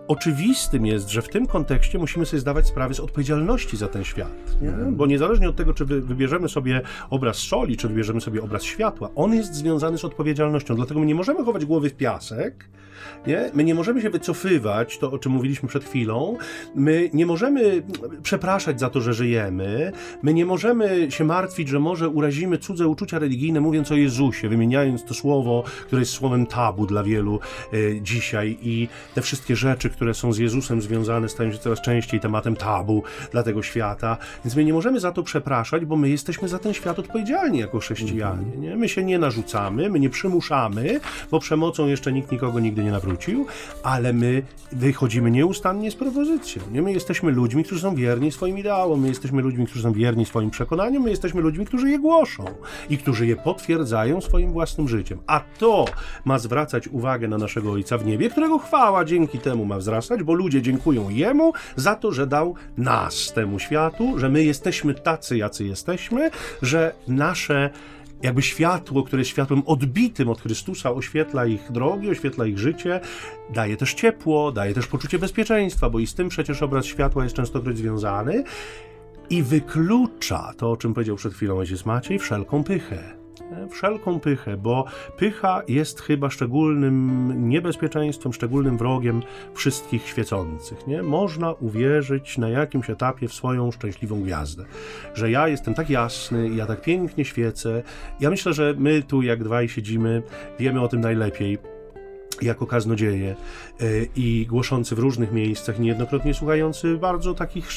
oczywistym jest, że w tym kontekście musimy sobie zdawać sprawę z odpowiedzialności za ten świat. Nie? Bo niezależnie od tego, czy wy, wybierzemy sobie obraz soli, czy wybierzemy sobie obraz światła, on jest związany z odpowiedzialnością. Dlatego my nie możemy chować głowy w piasek, nie? My nie możemy się wycofywać, to o czym mówiliśmy przed chwilą. My nie możemy przepraszać za to, że żyjemy. My nie możemy się martwić, że może urazimy cudze uczucia religijne, mówiąc o Jezusie, wymieniając to słowo, które jest słowem tabu dla wielu e, dzisiaj i te wszystkie rzeczy, które są z Jezusem związane, stają się coraz częściej tematem tabu dla tego świata. Więc my nie możemy za to przepraszać, bo my jesteśmy za ten świat odpowiedzialni jako chrześcijanie. Nie? My się nie narzucamy, my nie przymuszamy, bo przemocą jeszcze nikt nikogo nigdy nie nawrócił, ale my wychodzimy nieustannie z propozycją. Nie? My jesteśmy ludźmi, którzy są wierni swoim ideałom, my jesteśmy ludźmi, którzy są wierni swoim przekonaniom, my jesteśmy ludźmi, którzy je głoszą i którzy je potwierdzają swoim własnym życiem. A to ma zwracać uwagę na naszego Ojca w niebie, którego chwała dzięki temu ma wzrastać, bo ludzie dziękują Jemu za to, że dał nas temu światu, że my jesteśmy tacy, jacy jesteśmy, że nasze jakby światło, które światłem odbitym od Chrystusa, oświetla ich drogi, oświetla ich życie, daje też ciepło, daje też poczucie bezpieczeństwa, bo i z tym przecież obraz światła jest częstokroć związany i wyklucza to, o czym powiedział przed chwilą ojciec Maciej, wszelką pychę. Nie? Wszelką pychę, bo pycha jest chyba szczególnym niebezpieczeństwem, szczególnym wrogiem wszystkich świecących. Nie? Można uwierzyć na jakimś etapie w swoją szczęśliwą gwiazdę, że ja jestem tak jasny, ja tak pięknie świecę. Ja myślę, że my tu, jak dwaj siedzimy, wiemy o tym najlepiej jako kaznodzieje e, i głoszący w różnych miejscach, niejednokrotnie słuchający bardzo takich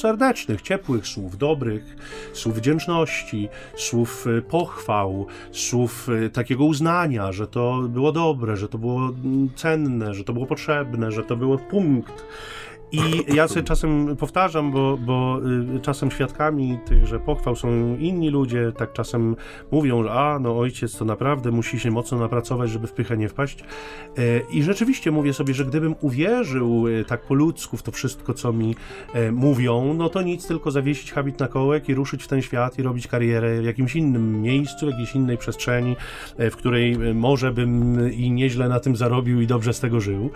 serdecznych, ciepłych słów, dobrych, słów wdzięczności, słów e, pochwał, słów e, takiego uznania, że to było dobre, że to było mm, cenne, że to było potrzebne, że to było punkt. I ja sobie czasem powtarzam, bo, bo y, czasem świadkami tychże pochwał są inni ludzie, tak czasem mówią, że a, no ojciec to naprawdę musi się mocno napracować, żeby w pychę nie wpaść. E, I rzeczywiście mówię sobie, że gdybym uwierzył e, tak po ludzku w to wszystko, co mi e, mówią, no to nic, tylko zawiesić habit na kołek i ruszyć w ten świat i robić karierę w jakimś innym miejscu, w jakiejś innej przestrzeni, w której może bym i nieźle na tym zarobił i dobrze z tego żył.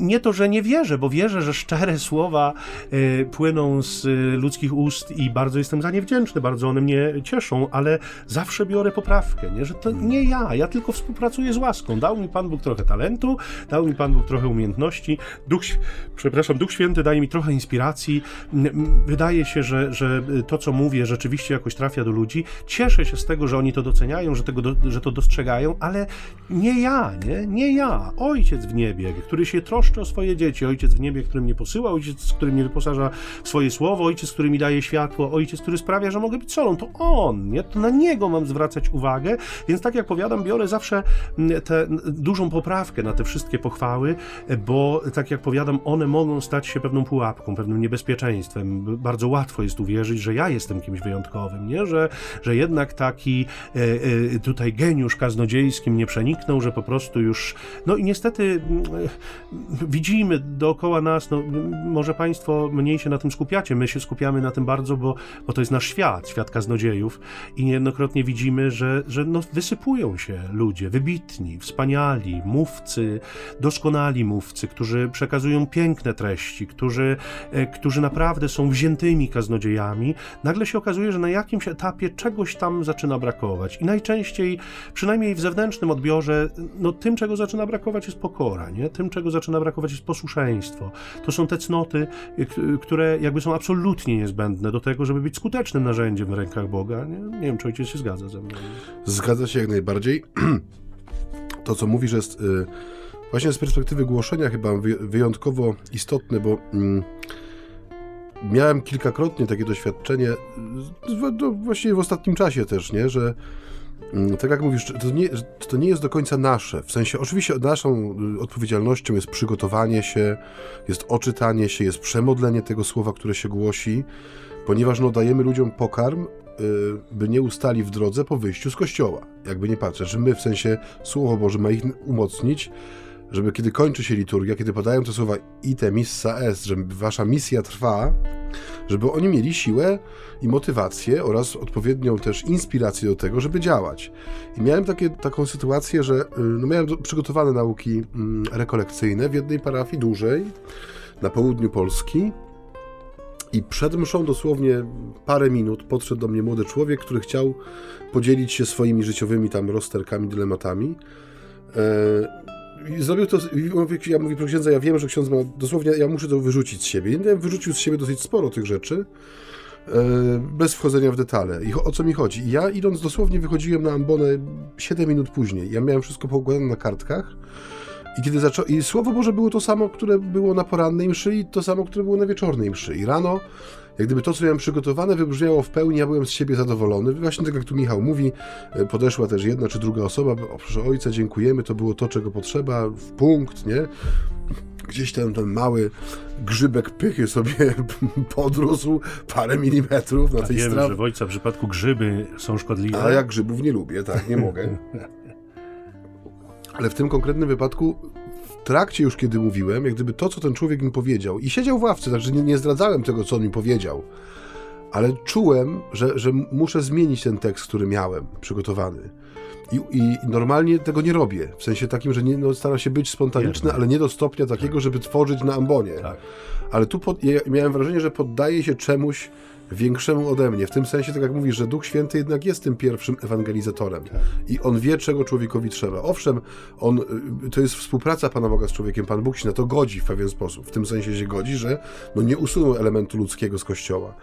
Nie to, że nie wierzę, bo wierzę, wierzę, że szczere słowa y, płyną z y, ludzkich ust i bardzo jestem za nie wdzięczny, bardzo one mnie cieszą, ale zawsze biorę poprawkę, nie? że to nie ja, ja tylko współpracuję z łaską. Dał mi Pan Bóg trochę talentu, dał mi Pan Bóg trochę umiejętności, Duch, przepraszam, Duch Święty daje mi trochę inspiracji. Wydaje się, że, że to, co mówię, rzeczywiście jakoś trafia do ludzi. Cieszę się z tego, że oni to doceniają, że, tego do, że to dostrzegają, ale nie ja, nie? Nie ja. Ojciec w niebie, który się troszczy o swoje dzieci, ojciec w niebie, który mnie posyła, ojciec, który mnie wyposaża w swoje słowo, ojciec, który mi daje światło, ojciec, który sprawia, że mogę być solą. To on, nie? To na niego mam zwracać uwagę, więc tak jak powiadam, biorę zawsze tę dużą poprawkę na te wszystkie pochwały, bo tak jak powiadam, one mogą stać się pewną pułapką, pewnym niebezpieczeństwem. Bardzo łatwo jest uwierzyć, że ja jestem kimś wyjątkowym, nie? Że, że jednak taki e, e, tutaj geniusz kaznodziejski mnie przeniknął, że po prostu już, no i niestety e, widzimy dookoła nas, no może Państwo mniej się na tym skupiacie, my się skupiamy na tym bardzo, bo, bo to jest nasz świat, świat kaznodziejów i niejednokrotnie widzimy, że, że no, wysypują się ludzie wybitni, wspaniali, mówcy, doskonali mówcy, którzy przekazują piękne treści, którzy, e, którzy naprawdę są wziętymi kaznodziejami, nagle się okazuje, że na jakimś etapie czegoś tam zaczyna brakować. I najczęściej, przynajmniej w zewnętrznym odbiorze, no tym, czego zaczyna brakować, jest pokora, nie? Tym, czego zaczyna brakować, jest posłuszeństwo. To są te cnoty, e, które jakby są absolutnie niezbędne do tego, żeby być skutecznym narzędziem w rękach Boga. Nie, nie wiem, czy ojciec się zgadza ze mną. Zgadza się jak najbardziej. To, co mówisz, jest y, właśnie z perspektywy głoszenia chyba wyjątkowo istotne, bo mm, miałem kilkakrotnie takie doświadczenie, właściwie w ostatnim czasie też, nie, że tak jak mówisz, to nie, to nie jest do końca nasze. W sensie, oczywiście naszą y, odpowiedzialnością jest przygotowanie się, jest oczytanie się, jest przemodlenie tego słowa, które się głosi, ponieważ no, dajemy ludziom pokarm, y, by nie ustali w drodze po wyjściu z kościoła. Jakby nie patrzę, że my w sensie Słowo Boże ma ich umocnić, żeby kiedy kończy się liturgia, kiedy padają te słowa ite missa est, że wasza misja trwa, żeby oni mieli siłę i motywację oraz odpowiednią też inspirację do tego, żeby działać. I miałem takie, taką sytuację, że y, no miałem przygotowane nauki mm, rekolekcyjne w jednej parafii dużej na południu Polski. I przed mszą dosłownie parę minut podszedł do mnie młody człowiek, który chciał podzielić się swoimi życiowymi tam rozterkami, dylematami. E, i zrobił to, ja mówię, proszę księdza, ja wiem, że ksiądz ma, dosłownie, ja muszę to wyrzucić z siebie. Ja wyrzucił z siebie dosyć sporo tych rzeczy, e, bez wchodzenia w detale. I o co mi chodzi? I ja idąc dosłownie wychodziłem na ambonę 7 minut później. Ja miałem wszystko poukładane na kartkach. I kiedy zaczą... I Słowo Boże było to samo, które było na porannej mszy i to samo, które było na wieczornej mszy. I rano jak gdyby to, co miałem przygotowane, wybrzmiało w pełni, ja byłem z siebie zadowolony. Właśnie tak jak tu Michał mówi, e, podeszła też jedna czy druga osoba, proszę ojca, dziękujemy, to było to, czego potrzeba, w punkt, nie? Gdzieś ten, ten mały grzybek pychy sobie podrósł parę milimetrów na tej stronie. Wiem, że w ojca w przypadku grzyby są szkodliwe. A ja grzybów nie lubię, tak, nie mogę. Ale w tym konkretnym wypadku trakcie już, kiedy mówiłem, jak gdyby to, co ten człowiek mi powiedział, i siedział w ławce, także nie, nie zdradzałem tego, co on mi powiedział, ale czułem, że, że muszę zmienić ten tekst, który miałem przygotowany. I, I, normalnie tego nie robię. W sensie takim, że nie, no, staram się być spontaniczny, ale nie do stopnia takiego, żeby tworzyć na ambonie. Tak. Ale tu pod, ja miałem wrażenie, że poddaję się czemuś, większemu ode mnie. W tym sensie, tak jak mówisz, że Duch Święty jednak jest tym pierwszym ewangelizatorem i on wie, czego człowiekowi trzeba. Owszem, on, y, to jest współpraca Pana Boga z człowiekiem. Pan Bóg się na to godzi w pewien sposób. W tym sensie się godzi, że no, nie usunął elementu ludzkiego z Kościoła.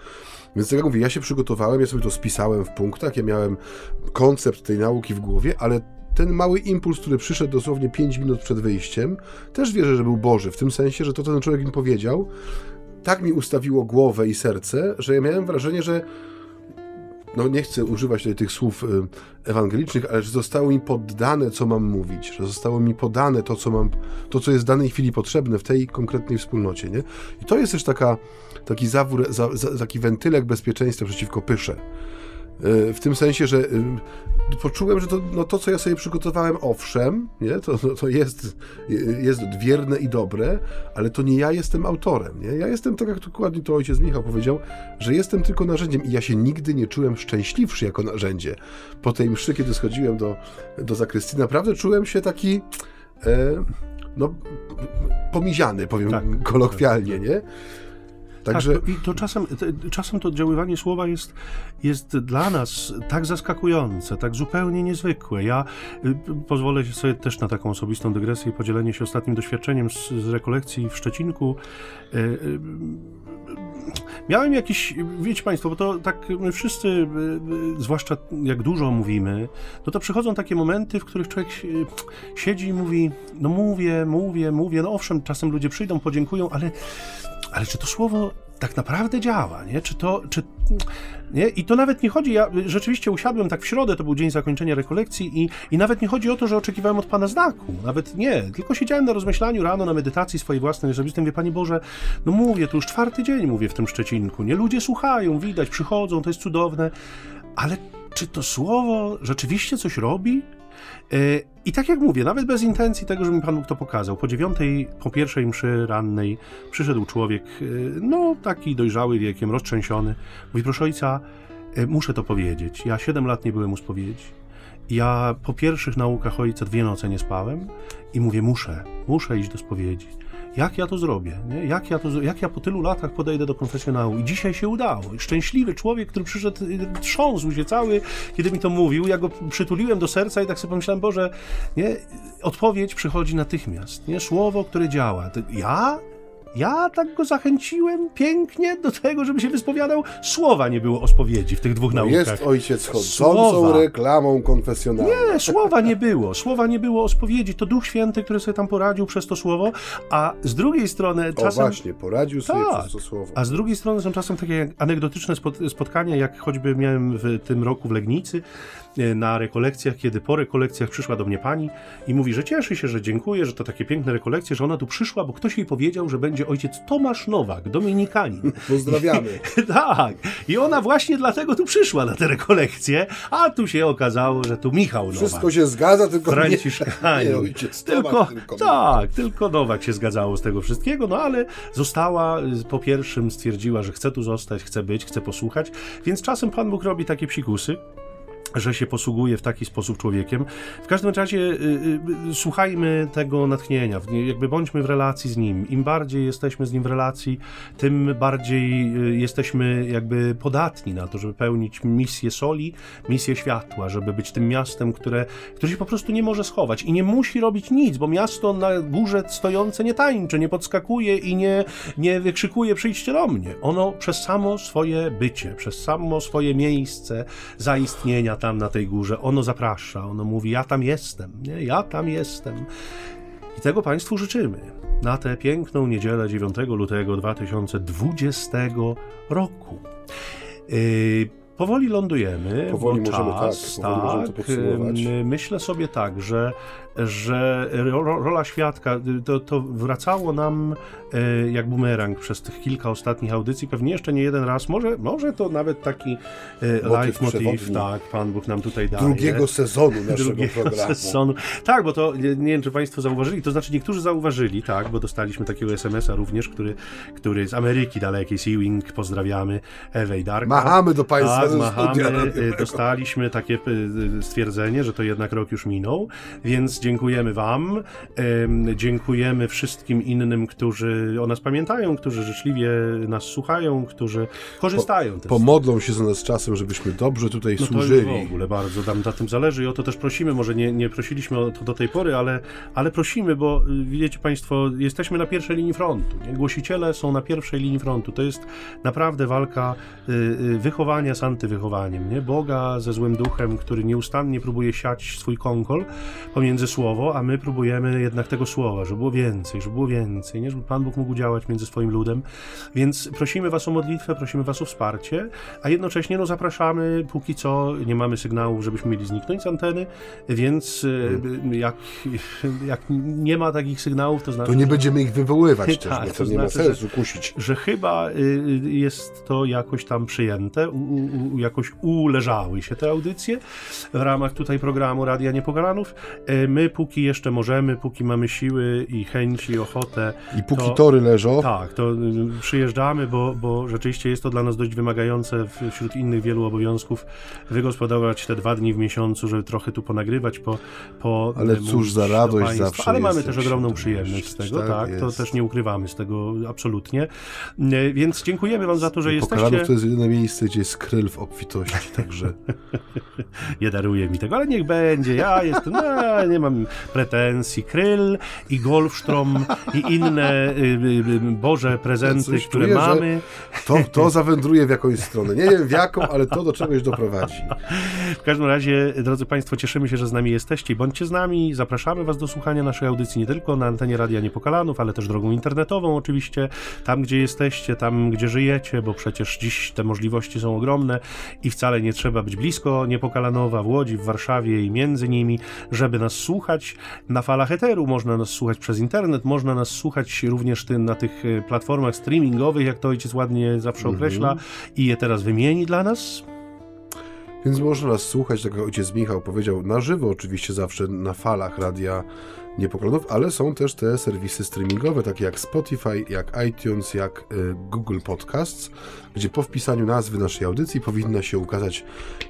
Więc tak jak mówię, ja się przygotowałem, ja sobie to spisałem w punktach, ja miałem koncept tej nauki w głowie, ale ten mały impuls, który przyszedł dosłownie 5 minut przed wyjściem, też wierzę, że był Boży, w tym sensie, że to, co ten człowiek mi powiedział, tak mi ustawiło głowę i serce, że ja miałem wrażenie, że no nie chcę używać tutaj tych słów y, ewangelicznych, ale że zostało mi poddane, co mam mówić, że zostało mi podane to, co mam, to, co jest w danej chwili potrzebne w tej konkretnej wspólnocie, nie? I to jest też taka, taki zawór, za, za, taki wentylek bezpieczeństwa przeciwko pysze. E, w tym sensie, że e, poczułem, że to, no to co ja sobie przygotowałem, owszem, nie? To, no, to jest, jest wierne i dobre, ale to nie ja jestem autorem. Nie? Ja jestem, tak jak dokładnie to ojciec Michał powiedział, że jestem tylko narzędziem i ja się nigdy nie czułem szczęśliwszy jako narzędzie. Po tej mszy, kiedy schodziłem do, do zakrystii, naprawdę czułem się taki... E, no, pomiziany, powiem Tak. kolokwialnie, nie? Także Tak, to, I to czasem, te- czasem to oddziaływanie słowa jest, jest dla nas tak zaskakujące, tak zupełnie niezwykłe. Ja y, pozwolę sobie też na taką osobistą dygresję i podzielenie się ostatnim doświadczeniem z, z rekolekcji w Szczecinku. Y, y, Miałem jakiś, wiecie Państwo, bo to tak my wszyscy, y, y, zwłaszcza jak dużo mówimy, no to przychodzą takie momenty, w których człowiek y, siedzi i mówi, no mówię, mówię, mówię, no owszem, czasem ludzie przyjdą, podziękują, ale ale czy to słowo tak naprawdę działa, nie? Czy to, czy, nie? I to nawet nie chodzi, ja rzeczywiście usiadłem tak w środę, to był dzień zakończenia rekolekcji i, i nawet nie chodzi o to, że oczekiwałem od Pana znaku, nawet nie, tylko siedziałem na rozmyślaniu rano, na medytacji swojej własnej osobistej, mówię, Panie Boże, no mówię, to już czwarty dzień mówię w tym Szczecinku, nie? Ludzie słuchają, widać, przychodzą, to jest cudowne, ale czy to słowo rzeczywiście coś robi? I tak jak mówię, nawet bez intencji tego, żeby mi Pan Bóg to pokazał, po dziewiątej, po pierwszej mszy rannej przyszedł człowiek, e, no taki dojrzały wiekiem, roztrzęsiony. Mówi, proszę ojca, e, muszę to powiedzieć. Ja siedem lat nie byłem u spowiedzi. Ja po pierwszych naukach ojca dwie noce nie spałem i mówię, muszę, muszę iść do spowiedzi. Jak ja to zrobię? Nie? Jak, ja to, jak ja po tylu latach podejdę do konfesjonału? I dzisiaj się udało. Szczęśliwy człowiek, który przyszedł, y, trząsł się cały, kiedy mi to mówił. Ja go przytuliłem do serca i tak sobie pomyślałem, Boże, nie? odpowiedź przychodzi natychmiast. Nie? Słowo, które działa. Ja? Ja tak go zachęciłem pięknie do tego, żeby się wyspowiadał. Słowa nie było o spowiedzi w tych dwóch no naukach. jest ojciec chodzącą Słowa. reklamą konfesjonalną. Nie, słowa nie było. Słowa nie było o spowiedzi. To Duch Święty, który sobie tam poradził przez to słowo, a z drugiej strony O czasem... właśnie, poradził sobie Tak. przez to słowo. A z drugiej strony są czasem takie anegdotyczne spot- spotkania, jak choćby miałem w tym roku w Legnicy na rekolekcjach, kiedy po rekolekcjach przyszła do mnie pani i mówi, że cieszy się, że dziękuję, że to takie piękne rekolekcje, że ona tu przyszła, bo ktoś jej powiedział, że będzie ojciec Tomasz Nowak, dominikanin. Pozdrawiamy. tak. I ona właśnie dlatego tu przyszła na te rekolekcje, a tu się okazało, że tu Michał Nowak. Wszystko się zgadza, tylko Franciszkanin. nie ojciec Tylko, Tomasz, tylko tak, tylko Nowak się zgadzało z tego wszystkiego, no ale została, po pierwszym stwierdziła, że chce tu zostać, chce być, chce posłuchać, więc czasem Pan Bóg robi takie psikusy, że się posługuje w taki sposób człowiekiem. W każdym razie y, y, słuchajmy tego natchnienia, jakby bądźmy w relacji z Nim. Im bardziej jesteśmy z Nim w relacji, tym bardziej y, jesteśmy jakby podatni na to, żeby pełnić misję soli, misję światła, żeby być tym miastem, które, które się po prostu nie może schować i nie musi robić nic, bo miasto na górze stojące nie tańczy, nie podskakuje i nie, nie wykrzykuje przyjdźcie do mnie. Ono przez samo swoje bycie, przez samo swoje miejsce zaistnienia tam na tej górze, ono zaprasza, ono mówi ja tam jestem, nie? ja tam jestem. I tego Państwu życzymy na tę piękną niedzielę 9 lutego 2020 roku. Yy, powoli lądujemy. Powoli bo możemy, czas, tak, powoli możemy to podsumować. yy, Myślę sobie tak, że, że ro, ro- rola świadka y, to, to wracało nam e, jak bumerang przez tych kilka ostatnich audycji. Pewnie jeszcze nie jeden raz. Może, może to nawet taki e, live motiv, przewodni. tak, Pan Bóg nam tutaj daje Drugiego sezonu naszego drugiego programu. sezonu. Tak, bo to nie, wiem, czy Państwo zauważyli, to znaczy niektórzy zauważyli, tak, bo dostaliśmy takiego SMS-a również, który, który z Ameryki dalekiej, Seawing, pozdrawiamy Ewę i Darka. Machamy do Państwa Tak, machamy, y, dostaliśmy takie y, stwierdzenie, że to jednak rok już minął, więc dziękujemy Wam, dziękujemy wszystkim innym, którzy o nas pamiętają, którzy życzliwie nas słuchają, którzy korzystają też Pomodlą się za nas czasem, żebyśmy dobrze tutaj no to służyli. w ogóle bardzo nam na tym zależy i o to też prosimy. Może nie, nie prosiliśmy o to do tej pory, ale, ale prosimy, bo y, wiecie Państwo, jesteśmy na pierwszej linii frontu. Nie? Głosiciele są na pierwszej linii frontu. To jest naprawdę walka y, y, wychowania z antywychowaniem. Nie? Boga ze złym duchem, który nieustannie próbuje siać swój kąkol pomiędzy słowo, a my próbujemy jednak tego słowa, żeby było więcej, żeby było więcej, nie? żeby Pan Bóg mógł działać między swoim ludem. Więc prosimy Was o modlitwę, prosimy Was o wsparcie, a jednocześnie no, zapraszamy, póki co nie mamy sygnałów, żebyśmy mieli zniknąć z anteny, więc y, jak, jak nie ma takich sygnałów, to znaczy, To nie będziemy ich wywoływać też, Tak, bo to to nie ma znaczy, sensu kusić. że chyba y, jest to jakoś tam przyjęte u, u, u, jakoś uleżały się te audycje w ramach tutaj programu Radia Niepokalanów. E, My póki jeszcze możemy, póki mamy siły i chęci, i ochotę. I póki to- tory leżą, Tak, to y, przyjeżdżamy, bo, bo rzeczywiście jest to dla nas dość wymagające wśród innych wielu obowiązków wygospodarować te dwa dni w miesiącu, żeby trochę tu ponagrywać, po, po Ale y, cóż za do radość zawsze Ale mamy też ogromną przyjemność z tego, Tak tak, to też nie ukrywamy z tego absolutnie. Y, Więc dziękujemy wam za to, że jesteście. to jest jedyne miejsce, gdzie jest kryl w obfitości, także Nie daruje mi tego, ale niech będzie. Ja jestem, no, nie mam pretensji. Kryl i Golfstrom i inne y, y, y, Boże prezenty, które czuję, mamy. to, to zawędruje w jakąś stronę. Nie wiem w jaką, ale to do czegoś doprowadzi. W każdym razie, drodzy Państwo, cieszymy się, że z nami jesteście. Bądźcie z nami, zapraszamy Was do słuchania naszej audycji nie tylko na antenie Radia Niepokalanów, ale też drogą internetową oczywiście, tam gdzie jesteście, tam gdzie żyjecie, bo przecież dziś te możliwości są ogromne i wcale nie trzeba być blisko Niepokalanowa, w Łodzi, w Warszawie i między nimi, żeby nas słuchać. Na falach eteru można nas słuchać przez internet, można nas słuchać również ty, na tych e, platformach streamingowych, jak to ojciec ładnie zawsze określa. I je teraz wymieni dla nas. Więc można nas słuchać, tak jak ojciec Michał powiedział, na żywo oczywiście zawsze na falach radia Niepokolanów, ale są też te serwisy streamingowe, takie jak Spotify, jak iTunes, jak y, Google Podcasts, gdzie po wpisaniu nazwy naszej audycji powinna się ukazać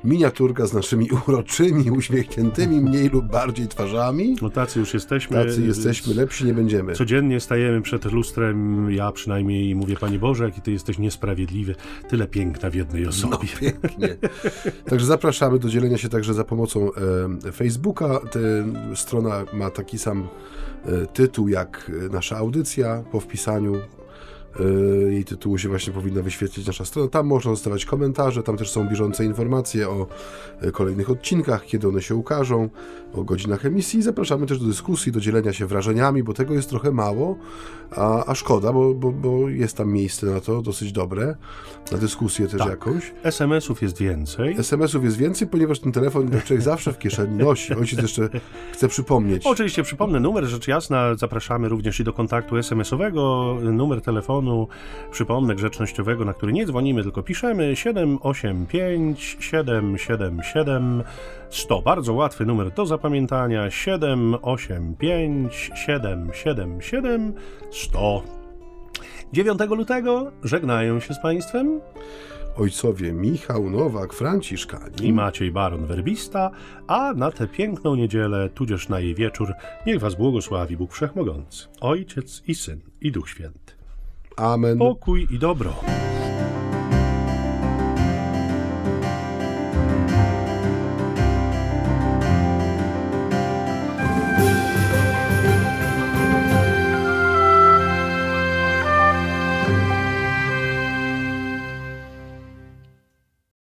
miniaturka z naszymi uroczymi, uśmiechniętymi mniej lub bardziej twarzami. No tacy już jesteśmy. Tacy jesteśmy, lepsi nie będziemy. Codziennie stajemy przed lustrem, ja przynajmniej i mówię, Panie Boże, jaki Ty jesteś niesprawiedliwy, tyle piękna w jednej No, osobie. pięknie. Także zapraszamy do dzielenia się także za pomocą e, Facebooka. Te, strona ma taki sam e, tytuł jak e, nasza audycja po wpisaniu. E, Jej tytułu się właśnie powinna wyświetlić nasza strona. Tam można zostawiać komentarze, tam też są bieżące informacje o e, kolejnych odcinkach, kiedy one się ukażą, o godzinach emisji. Zapraszamy też do dyskusji, do dzielenia się wrażeniami, bo tego jest trochę mało, a, a szkoda, bo, bo, bo jest tam miejsce na to dosyć dobre, na dyskusję też Tak. jakąś. SMS-ów jest więcej. SMS-ów jest więcej, ponieważ ten telefon człowiek zawsze w kieszeni nosi. Ojciec jeszcze chce przypomnieć. Oczywiście przypomnę numer, rzecz jasna, zapraszamy również i do kontaktu SMS-owego, numer telefonu, przypomnę, grzecznościowego, na który nie dzwonimy, tylko piszemy 785 777 100. Bardzo łatwy numer do zapamiętania 785 777 100. 9 lutego żegnają się z Państwem Ojcowie Michał Nowak, Franciszkani. i Maciej Baron Werbista, a na tę piękną niedzielę, tudzież na jej wieczór, niech Was błogosławi Bóg Wszechmogący, Ojciec i Syn i Duch Święty. Amen. Pokój i dobro.